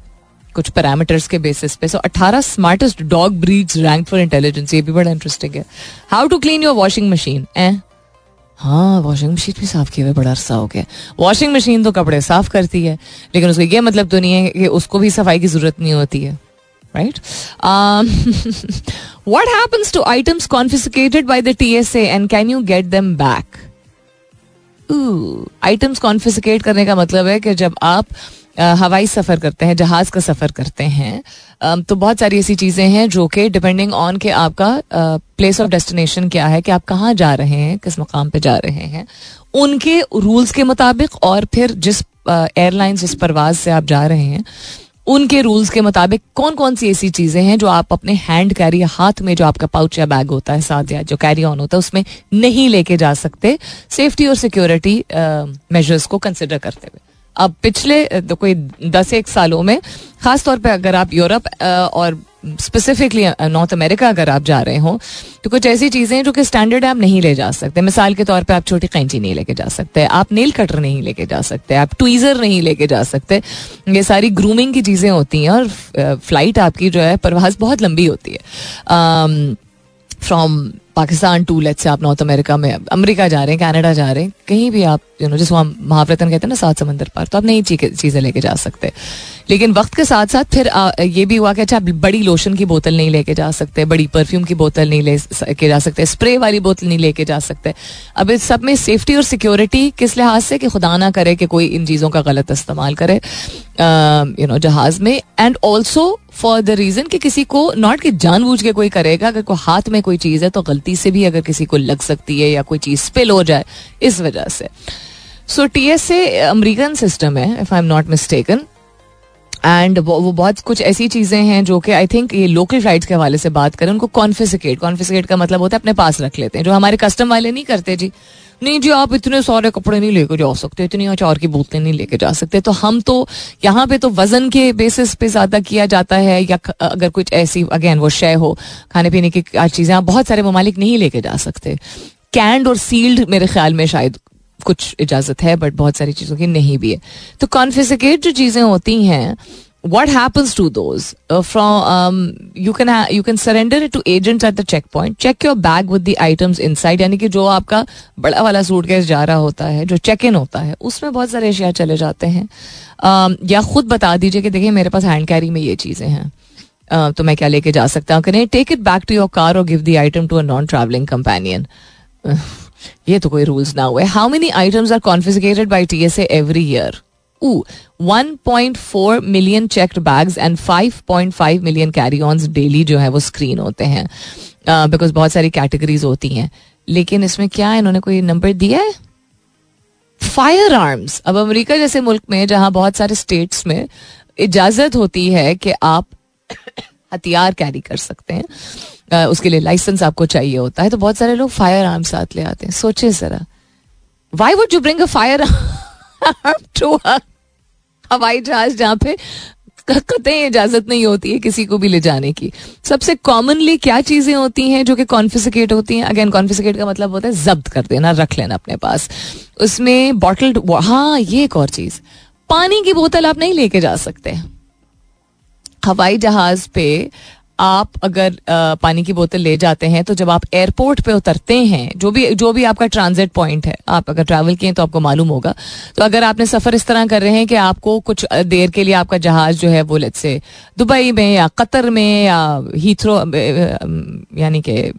कुछ पैरामीटर्स के बेसिस पे। सो अठारह smartest dog breeds rank for intelligence ये भी बड़ा इंटरेस्टिंग है। How to clean your washing machine ए हाँ वॉशिंग मशीन भी साफ़ किए हुए बड़ा अरसा हो गया। वॉशिंग मशीन तो कपड़े साफ़ करती है, लेकिन उसका ये मतलब तो नहीं है कि उसको भी सफ़ाई की ज़रूरत नहीं होती है right what happens to items confiscated by the T S and can you get them back items confiscate करने का मतलब है कि जब आप हवाई सफ़र करते हैं, जहाज़ का सफ़र करते हैं। तो बहुत सारी ऐसी चीज़ें हैं जो कि डिपेंडिंग ऑन के आपका प्लेस ऑफ़ डेस्टिनेशन क्या है, कि आप कहाँ जा रहे हैं, किस मकाम पे जा रहे हैं। उनके रूल्स के मुताबिक और फिर जिस एयरलाइंस जिस परवाज से आप जा रहे हैं, उनके रूल्स के मुताबिक कौन कौन सी ऐसी चीज़ें हैं जो आप अपने हैंड कैरी हाथ में जो आपका पाउच या बैग होता है, साथ या जो कैरी ऑन होता है, उसमें नहीं लेके जा सकते। सेफ्टी और सिक्योरिटी मेजर्स को कंसिडर करते हुए। अब पिछले तो कोई दस एक सालों में खास तौर पे अगर आप यूरोप और स्पेसिफिकली नॉर्थ अमेरिका अगर आप जा रहे हो तो कुछ ऐसी चीज़ें जो कि स्टैंडर्ड आप नहीं ले जा सकते। मिसाल के तौर पे आप छोटी कैंची नहीं लेके जा सकते, आप नेल कटर नहीं लेके जा सकते, आप ट्वीज़र नहीं लेके जा सकते। ये सारी ग्रूमिंग की चीज़ें होती हैं और फ़्लाइट आपकी जो है परवाज बहुत लंबी होती है। फ्रॉम पाकिस्तान टू लेट से आप नॉर्थ अमेरिका में अमेरिका जा रहे हैं कनाडा जा रहे हैं कहीं भी आप यू नो जिसको हम महाव्रतन कहते हैं ना सात समंदर पार तो आप नई चीज़ें लेके जा सकते लेकिन वक्त के साथ साथ फिर आ, ये भी हुआ कि अच्छा आप बड़ी लोशन की बोतल नहीं लेके जा सकते बड़ी परफ्यूम की बोतल नहीं लेके जा सकते स्प्रे वाली बोतल नहीं लेके जा सकते। अब इस सब में सेफ्टी और सिक्योरिटी किस लिहाज से कि खुदा ना करे कि कोई इन चीज़ों का गलत इस्तेमाल करे यू नो जहाज़ में। And also for the reason कि किसी को नॉट कि जानबूझ के कोई करेगा अगर कोई हाथ में कोई चीज़ है तो गलती से भी अगर किसी को लग सकती है या कोई चीज़ स्पिल हो जाए इस वजह से। So T S A American system है if I am not mistaken and वो, बहुत कुछ ऐसी चीज़ें हैं जो कि आई थिंक ये लोकल फ्लाइट्स के हवाले से बात करें उनको कॉन्फिसिकेट कॉन्फिसिकेट का मतलब होता है अपने पास रख लेते हैं जो हमारे कस्टम वाले नहीं करते जी। नहीं जी, आप इतने सारे कपड़े नहीं लेकर जा सकते, इतनी अचार की बोतलें नहीं लेके जा सकते। तो हम तो यहाँ पे तो वज़न के बेसिस पे ज़्यादा किया जाता है, या अगर कुछ ऐसी अगेन वो शय हो, खाने पीने की चीज़ें, आप बहुत सारे ममालिक नहीं लेके जा सकते। कैंड और सील्ड मेरे ख्याल में शायद कुछ इजाज़त है बट बहुत सारी चीज़ों की नहीं भी है। तो कॉन्फिसिकेट जो चीज़ें होती हैं what happens to those? Uh, from um, you can ha- you can surrender it to agents at the checkpoint. Check your bag with the items inside. यानी कि जो आपका बड़ा वाला सूटकेस जा रहा होता है जो चेक इन होता है उसमें बहुत सारे एशिया चले जाते हैं। Um, या खुद बता दीजिए कि देखिए मेरे पास हैंड कैरी में ये चीज़ें हैं। Uh, तो मैं क्या लेके जा सकता हूँ? करें take it back to your car और give the item to a non travelling companion ये तो कोई रूल्स ना हुए। How many items are confiscated by T S every year point four million checked bags and five point five million carry on daily जो है वो screen होते हैं। बिकॉज़ uh, बहुत सारी कैटेगरीज होती हैं। लेकिन इसमें क्या है? इन्होंने कोई नंबर दिया है? फायर आर्म्स अब अमेरिका जैसे मुल्क में जहाँ बहुत सारे स्टेट्स में इजाज़त होती है कि आप हथियार कैरी कर सकते हैं उसके लिए लाइसेंस आपको चाहिए होता है तो बहुत सारे लोग फायर आर्म साथ ले आते हैं। सोचे जरा। Why would you bring a fire to हवाई जहाज़ जहाँ पे कतई इजाज़त नहीं होती है किसी को भी ले जाने की। सबसे कॉमनली क्या चीज़ें होती हैं जो कि कॉन्फिसिकेट होती हैं? अगेन कॉन्फिसिकेट का मतलब होता है जब्त कर देना, रख लेना अपने पास। उसमें बॉटल्ड हाँ ये एक और चीज़। पानी की बोतल आप नहीं लेके जा सकते। हवाई जहाज़ पे आप अगर आ, पानी की बोतल ले जाते हैं तो जब आप एयरपोर्ट पे उतरते हैं जो भी जो भी आपका ट्रांजिट पॉइंट है आप अगर ट्रैवल किए तो आपको मालूम होगा। तो अगर आपने सफ़र इस तरह कर रहे हैं कि आपको कुछ देर के लिए आपका जहाज़ जो है वो लेट से दुबई में या कतर में या हीथ्रो यानी कि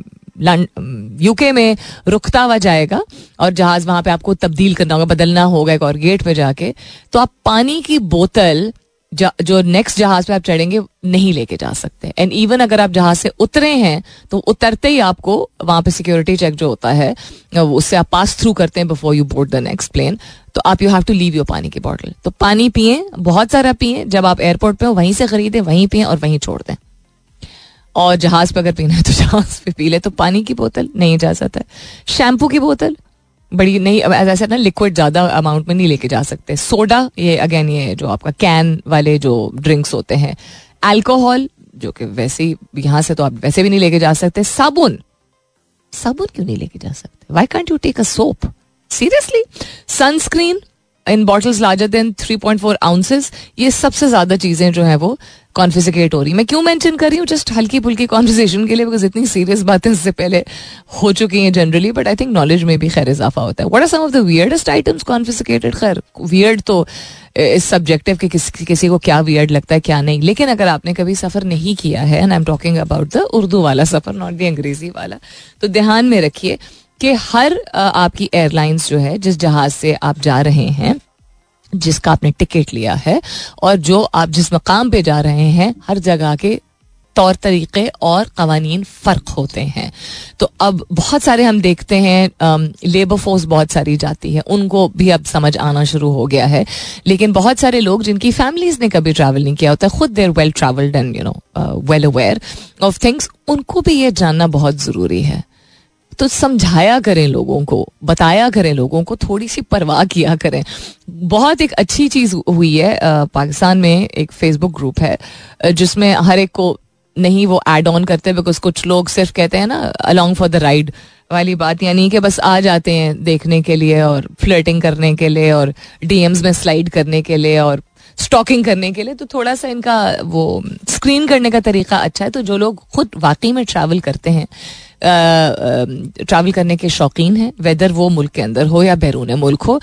यूके में रुकता हुआ जाएगा और जहाज़ वहाँ पे आपको तब्दील करना होगा बदलना होगा एक और गेट पे जाके तो आप पानी की बोतल जो नेक्स्ट जहाज़ पे आप चढ़ेंगे, नहीं लेके जा सकते। एंड इवन अगर आप जहाज़ से उतरे हैं तो उतरते ही आपको वहाँ पे सिक्योरिटी चेक जो होता है उससे आप पास थ्रू करते हैं before you board the next plane तो आप you have to leave your पानी की बॉटल तो पानी पिए, बहुत सारा पिए। जब आप एयरपोर्ट पे हो, वहीं से खरीदें, वहीं पिए और वहीं छोड़ दें। और जहाज़ पे अगर पीना है तो जहाज़ पे पी ले। तो पानी की बोतल, नहीं इजाज़त है शैम्पू की बोतल बड़ी, नहीं ऐसा ना लिक्विड ज़्यादा अमाउंट में नहीं लेके जा सकते। सोडा ये अगेन ये जो आपका कैन वाले जो ड्रिंक्स होते हैं। अल्कोहल जो कि वैसे ही यहाँ से तो आप वैसे भी नहीं लेके जा सकते। साबुन साबुन क्यों नहीं लेके जा सकते? Why can't you take a soap seriously sunscreen in bottles larger than 3.4 ounces ये सबसे ज़्यादा चीज़ें जो है वो कॉन्फिसिकेट हो रही। मैं क्यों मेंशन कर रही हूँ? जस्ट हल्की फुल्की कॉन्वर्जेशन के लिए बिकॉज़ इतनी सीरियस बातें इससे पहले हो चुकी हैं generally but I think knowledge में भी खैर इजाफा होता है। What are some of the weirdest items confiscated खैर वियर्ड तो इस सब्जेक्टिव के किस, किसी को क्या वियर्ड लगता है क्या नहीं। लेकिन अगर आपने कभी सफ़र नहीं किया है and I am talking about the Urdu वाला सफ़र नॉट द अंग्रेज़ी वाला तो ध्यान में रखिए कि हर आपकी एयरलाइंस जो है जिस जहाज़ से आप जा रहे हैं जिसका आपने टिकट लिया है और जो आप जिस मकाम पे जा रहे हैं, हर जगह के तौर तरीके और कवानीन फ़र्क होते हैं। तो अब बहुत सारे हम देखते हैं लेबर फोर्स बहुत सारी जाती है, उनको भी अब समझ आना शुरू हो गया है। लेकिन बहुत सारे लोग जिनकी फैमिलीज़ ने कभी ट्रैवल नहीं किया होता, खुद they're well travelled and you know well aware of things उनको भी ये जानना बहुत ज़रूरी है। तो समझाया करें लोगों को, बताया करें लोगों को थोड़ी सी परवाह किया करें। बहुत एक अच्छी चीज़ हुई है पाकिस्तान में एक फेसबुक ग्रुप है जिसमें हर एक को नहीं वो एड ऑन करते बिकॉज़ कुछ लोग सिर्फ़ कहते हैं ना अलॉन्ग फॉर द राइड वाली बात, यानी कि बस आ जाते हैं देखने के लिए और फ्लर्टिंग करने के लिए और डीएम्स में स्लाइड करने के लिए और स्टॉकिंग करने के लिए। तो थोड़ा सा इनका वो स्क्रीन करने का तरीका अच्छा है तो जो लोग खुद वाकई में ट्रैवल करते हैं ट्रैवल करने के शौकीन हैं वेदर वो मुल्क के अंदर हो या बैरून मुल्क हो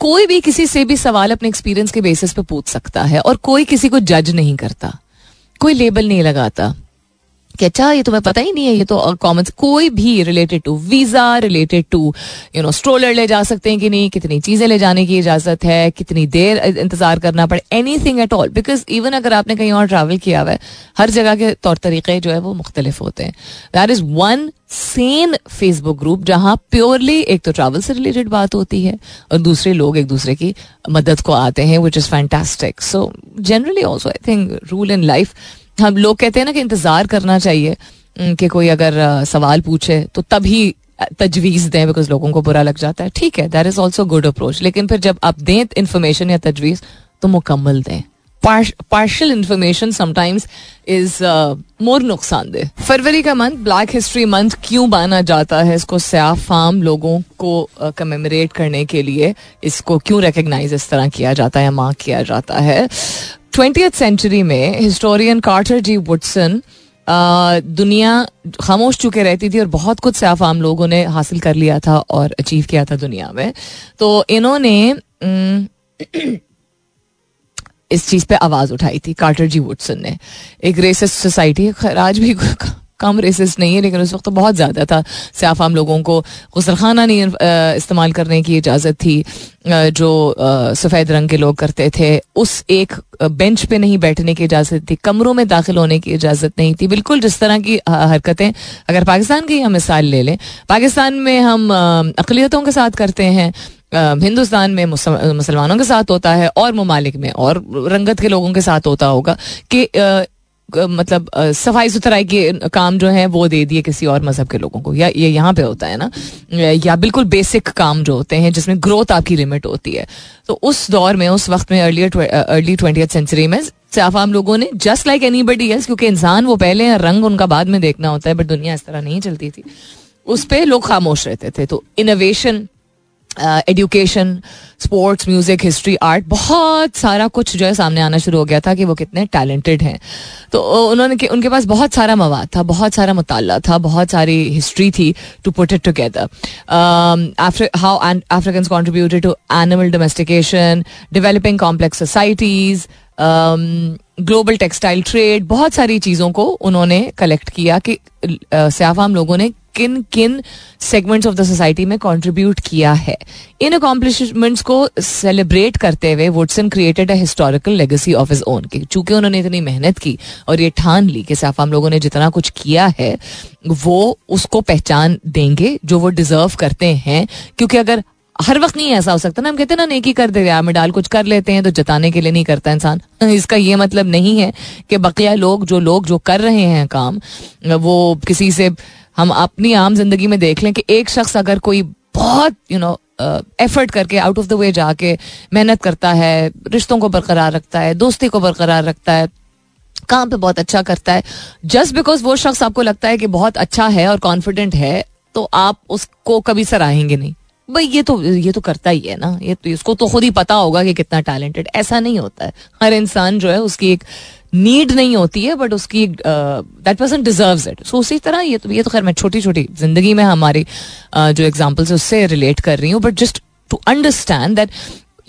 कोई भी किसी से भी सवाल अपने एक्सपीरियंस के बेसिस पे पूछ सकता है और कोई किसी को जज नहीं करता, कोई लेबल नहीं लगाता। कि अच्छा ये तुम्हें पता ही नहीं है, ये तो कॉमन कोई भी related to visa related to you know stroller ले जा सकते हैं कि नहीं, कितनी चीज़ें ले जाने की इजाज़त है, कितनी देर इंतज़ार करना पड़े anything at all because even अगर आपने कहीं और ट्रैवल किया हुआ है, हर जगह के तौर तरीके जो है वो मुख्तलिफ़ होते हैं। That is one same Facebook group जहाँ प्योरली एक तो ट्रैवल से रिलेटेड बात होती है और दूसरे लोग एक दूसरे की मदद को आते हैं which is fantastic so generally also I think rule in life हम लोग कहते हैं ना कि इंतज़ार करना चाहिए कि कोई अगर सवाल पूछे तो तभी तजवीज दें बिकॉज़ लोगों को बुरा लग जाता है। ठीक है that is also good approach लेकिन फिर जब आप दें इन्फॉर्मेशन या तजवीज तो मुकम्मल दें। Partial information sometimes is more नुकसानदेह। फरवरी का मंथ ब्लैक हिस्ट्री मंथ क्यों माना जाता है? इसको स्याफ आम लोगों को कमेमोरेट uh, करने के लिए इसको क्यों रिकग्नाइज इस तरह किया जाता है या मार्क किया जाता है? ट्वेंटी सेंचुरी में हिस्टोरियन कार्टर जी वुडसन दुनिया खामोश चुके रहती थी और बहुत कुछ साफ़ आम लोगों ने हासिल कर लिया था और अचीव किया था दुनिया में। तो इन्होंने इस चीज़ पे आवाज़ उठाई थी कार्टर जी वुडसन ने। एक रेसिस सोसाइटी आज भी कम रेसिस नहीं है, लेकिन उस वक्त तो बहुत ज़्यादा था। सियाफ आम लोगों को गुसलखाना नहीं इस्तेमाल करने की इजाज़त थी। जो सफ़ेद रंग के लोग करते थे, उस एक बेंच पे नहीं बैठने की इजाज़त थी, कमरों में दाखिल होने की इजाज़त नहीं थी। बिल्कुल जिस तरह की हरकतें, अगर पाकिस्तान की हम मिसाल ले लें, पाकिस्तान में हम अकलीतों के साथ करते हैं हिंदुस्तान में मुसलमानों के साथ होता है, और ममालिक में, और रंगत के लोगों के साथ होता होगा कि मतलब सफ़ाई सुथराई के काम जो है, वो दे दिए किसी और मज़हब के लोगों को। या, ये यहाँ पे होता है ना, या बिल्कुल बेसिक काम जो होते हैं, जिसमें ग्रोथ आपकी लिमिट होती है। तो उस दौर में, उस वक्त में अर्ली अर्ली ट्वेंटी सेंचुरी में आम लोगों ने just like anybody else क्योंकि इंसान वो पहले हैं, रंग उनका बाद में देखना होता है बट दुनिया इस तरह नहीं चलती थी। उस पर लोग खामोश रहते थे। तो innovation education sports music history art बहुत सारा कुछ जो है सामने आना शुरू हो गया था कि वो कितने टैलेंटेड हैं। तो उन्होंने उनके पास बहुत सारा मवाद था, बहुत सारा मुताला था, बहुत सारी हिस्ट्री थी to put it together how African contributed to animal domestication developing complex societies global textile trade बहुत सारी चीज़ों को उन्होंने कलेक्ट किया कि सियाफाम लोगों ने किन किन सेगमेंट्स ऑफ़ द सोसाइटी में कंट्रीब्यूट किया है। इन अकॉम्प्लिशमेंट्स को सेलिब्रेट करते हुए Woodson created a historical legacy of his own के चूँकि उन्होंने इतनी मेहनत की और ये ठान ली कि साफ़ हम लोगों ने जितना कुछ किया है, वो उसको पहचान देंगे, जो वो डिजर्व करते हैं। क्योंकि अगर हर वक्त नहीं ऐसा हो सकता ना, हम कहते हैं ना, नेकी कर दे में डाल कुछ कर लेते हैं तो जताने के लिए नहीं करता इंसान। इसका ये मतलब नहीं है कि बकिया लोग, जो लोग, जो कर रहे हैं काम, वो किसी से हम अपनी आम ज़िंदगी में देख लें कि एक शख्स अगर कोई बहुत यू नो एफर्ट करके आउट ऑफ़ द वे जाके मेहनत करता है, रिश्तों को बरकरार रखता है, दोस्ती को बरकरार रखता है, काम पे बहुत अच्छा करता है जस्ट बिकॉज़ वो शख्स आपको लगता है कि बहुत अच्छा है और कॉन्फिडेंट है तो आप उसको कभी सराहेंगे नहीं। भाई, ये तो ये तो करता ही है ना। ये तो इसको तो खुद ही पता होगा कि कितना टैलेंटेड ऐसा नहीं होता है। हर इंसान जो है, उसकी एक नीड नहीं होती है बट उसकी that person deserve it so उसी तरह ये तो ये तो खैर मैं छोटी छोटी ज़िंदगी में हमारी uh, जो एग्जाम्पल्स है उससे रिलेट कर रही हूँ but just to understand that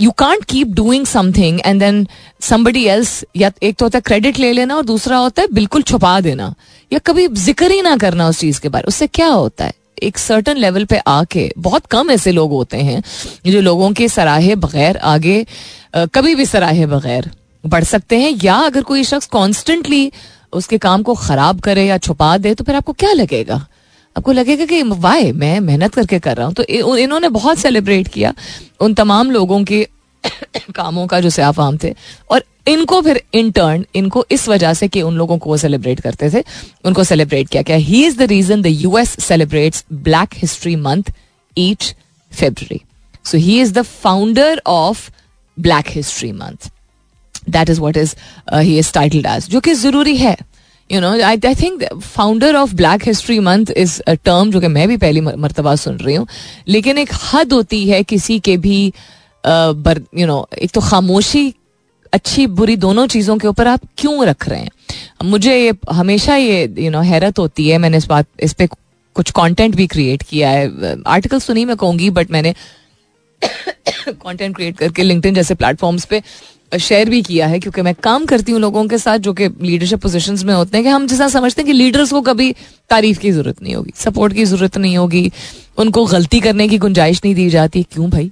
you can't keep doing something and then somebody else या एक तो होता है क्रेडिट ले लेना और दूसरा होता है बिल्कुल छुपा देना या कभी ज़िक्र ही ना करना उस चीज़ के बारे में। उससे क्या होता है? एक सर्टन लेवल पे आके बहुत कम ऐसे लोग होते हैं जो लोगों के सराहे बगैर आगे कभी भी सराहे बगैर बढ़ सकते हैं, या अगर कोई शख्स कॉन्स्टेंटली उसके काम को खराब करे या छुपा दे तो फिर आपको क्या लगेगा? आपको लगेगा कि वाई मैं मेहनत करके कर रहा हूँ। तो इन्होंने बहुत सेलिब्रेट किया उन तमाम लोगों के कामों का जो सयाफाम थे। और इनको फिर इंटर्न इनको इस वजह से कि उन लोगों को वो सेलिब्रेट करते थे, उनको सेलिब्रेट किया गया। He is the reason the US celebrates Black History Month each February so he is the founder of Black History Month that is what is he is titled as जो कि ज़रूरी है। You know I I think founder of Black History Month is a term जो कि मैं भी पहली मरतबा सुन रही हूँ। लेकिन एक हद होती है किसी के भी यू नो एक तो खामोशी, अच्छी, बुरी दोनों चीज़ों के ऊपर आप क्यों रख रहे हैं? मुझे ये, हमेशा ये यू नो हैरत होती है। मैंने इस बात, इस पर कुछ कंटेंट भी क्रिएट किया है। आर्टिकल्स तो नहीं मैं कहूँगी बट मैंने कंटेंट क्रिएट करके लिंक्डइन जैसे प्लेटफॉर्म्स पे शेयर भी किया है, क्योंकि मैं काम करती हूँ लोगों के साथ जो कि लीडरशिप पोजिशन में होते हैं कि हम जैसा समझते हैं कि लीडर्स को कभी तारीफ़ की ज़रूरत नहीं होगी सपोर्ट की ज़रूरत नहीं होगी, उनको गलती करने की गुंजाइश नहीं दी जाती। क्यों भाई?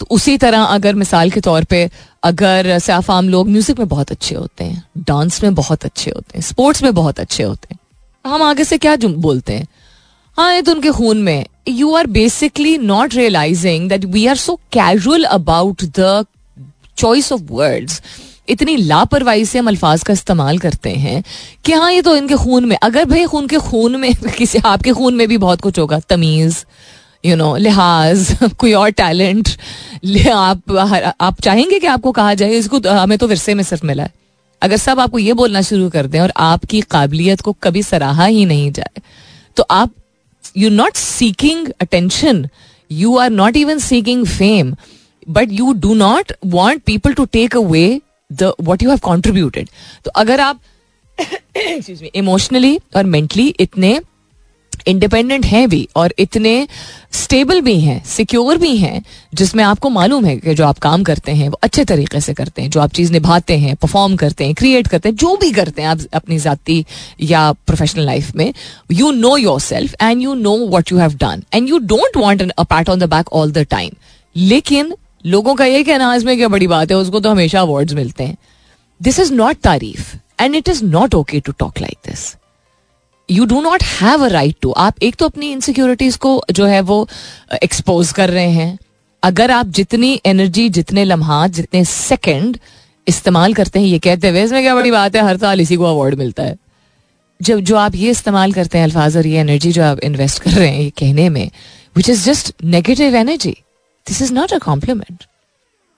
तो उसी तरह अगर मिसाल के तौर पे अगर साफ़ आम लोग म्यूज़िक में बहुत अच्छे होते हैं डांस में बहुत अच्छे होते हैं स्पोर्ट्स में बहुत अच्छे होते हैं, हम आगे से क्या बोलते हैं? हाँ ये तो उनके खून में you are basically not realising that we are so casual about the choice of words इतनी लापरवाही से हम अल्फाज का इस्तेमाल करते हैं कि हाँ ये तो इनके खून में अगर भाई खून के खून में किसी आपके खून में भी बहुत कुछ होगा। तमीज़ यू नो लिहाज कोई और टैलेंट आप आप चाहेंगे कि आपको कहा जाए इसको तो, हमें तो विरसे में सिर्फ़ मिला है। अगर सब आपको ये बोलना शुरू कर दें और आपकी काबिलियत को कभी सराहा ही नहीं जाए तो आप you not seeking attention you are not even seeking fame but you do not want people to take away the what you have contributed तो अगर आप इमोशनली और मेंटली इतने इंडिपेंडेंट हैं भी और इतने स्टेबल भी हैं सिक्योर भी हैं, जिसमें आपको मालूम है कि जो आप काम करते हैं, वो अच्छे तरीके से करते हैं, जो आप चीज़ निभाते हैं परफॉर्म करते हैं क्रिएट करते हैं, जो भी करते हैं आप अपनी ज़ाती या प्रोफेशनल लाइफ में you know yourself and you know what you have done and you don't want a pat on the back all the time लेकिन लोगों का ये कहना इसमें क्या बड़ी बात है, उसको तो हमेशा अवार्ड मिलते हैं। दिस इज़ नॉट तारीफ़ and it is not okay to talk like this you do not have a right to आप एक तो अपनी इनसिक्योरिटीज को जो है वो एक्सपोज कर रहे हैं। अगर आप जितनी एनर्जी जितने लम्हा जितने सेकेंड इस्तेमाल करते हैं, ये कहते हुए, इसमें क्या बड़ी बात है, हर साल इसी को अवार्ड मिलता है। जब, जो आप ये इस्तेमाल करते हैं, अल्फाज और ये एनर्जी जो आप इन्वेस्ट कर रहे हैं, ये कहने में which is just negative energy this is not a compliment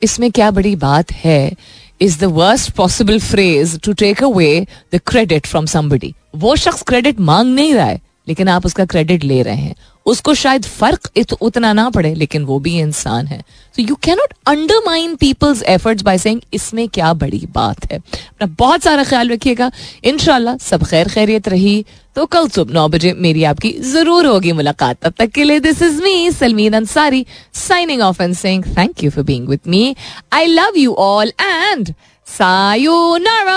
इसमें क्या बड़ी बात है? Is the worst possible phrase to take away the credit from somebody वो शख्स क्रेडिट मांग नहीं रहा है। लेकिन आप उसका क्रेडिट ले रहे हैं। उसको शायद फ़र्क उतना ना पड़े, लेकिन वो भी इंसान है। तो you cannot undermine people's efforts by saying इसमें क्या बड़ी बात है? अपना बहुत सारा ख्याल रखिएगा। इनशाला सब खैर खैरियत रही। तो कल सुबह नौ बजे मेरी आपकी ज़रूर होगी मुलाकात। तब तक के लिए this is me Salmeen Ansari signing off and saying thank you for being with me I love you all and सायो सायोनारा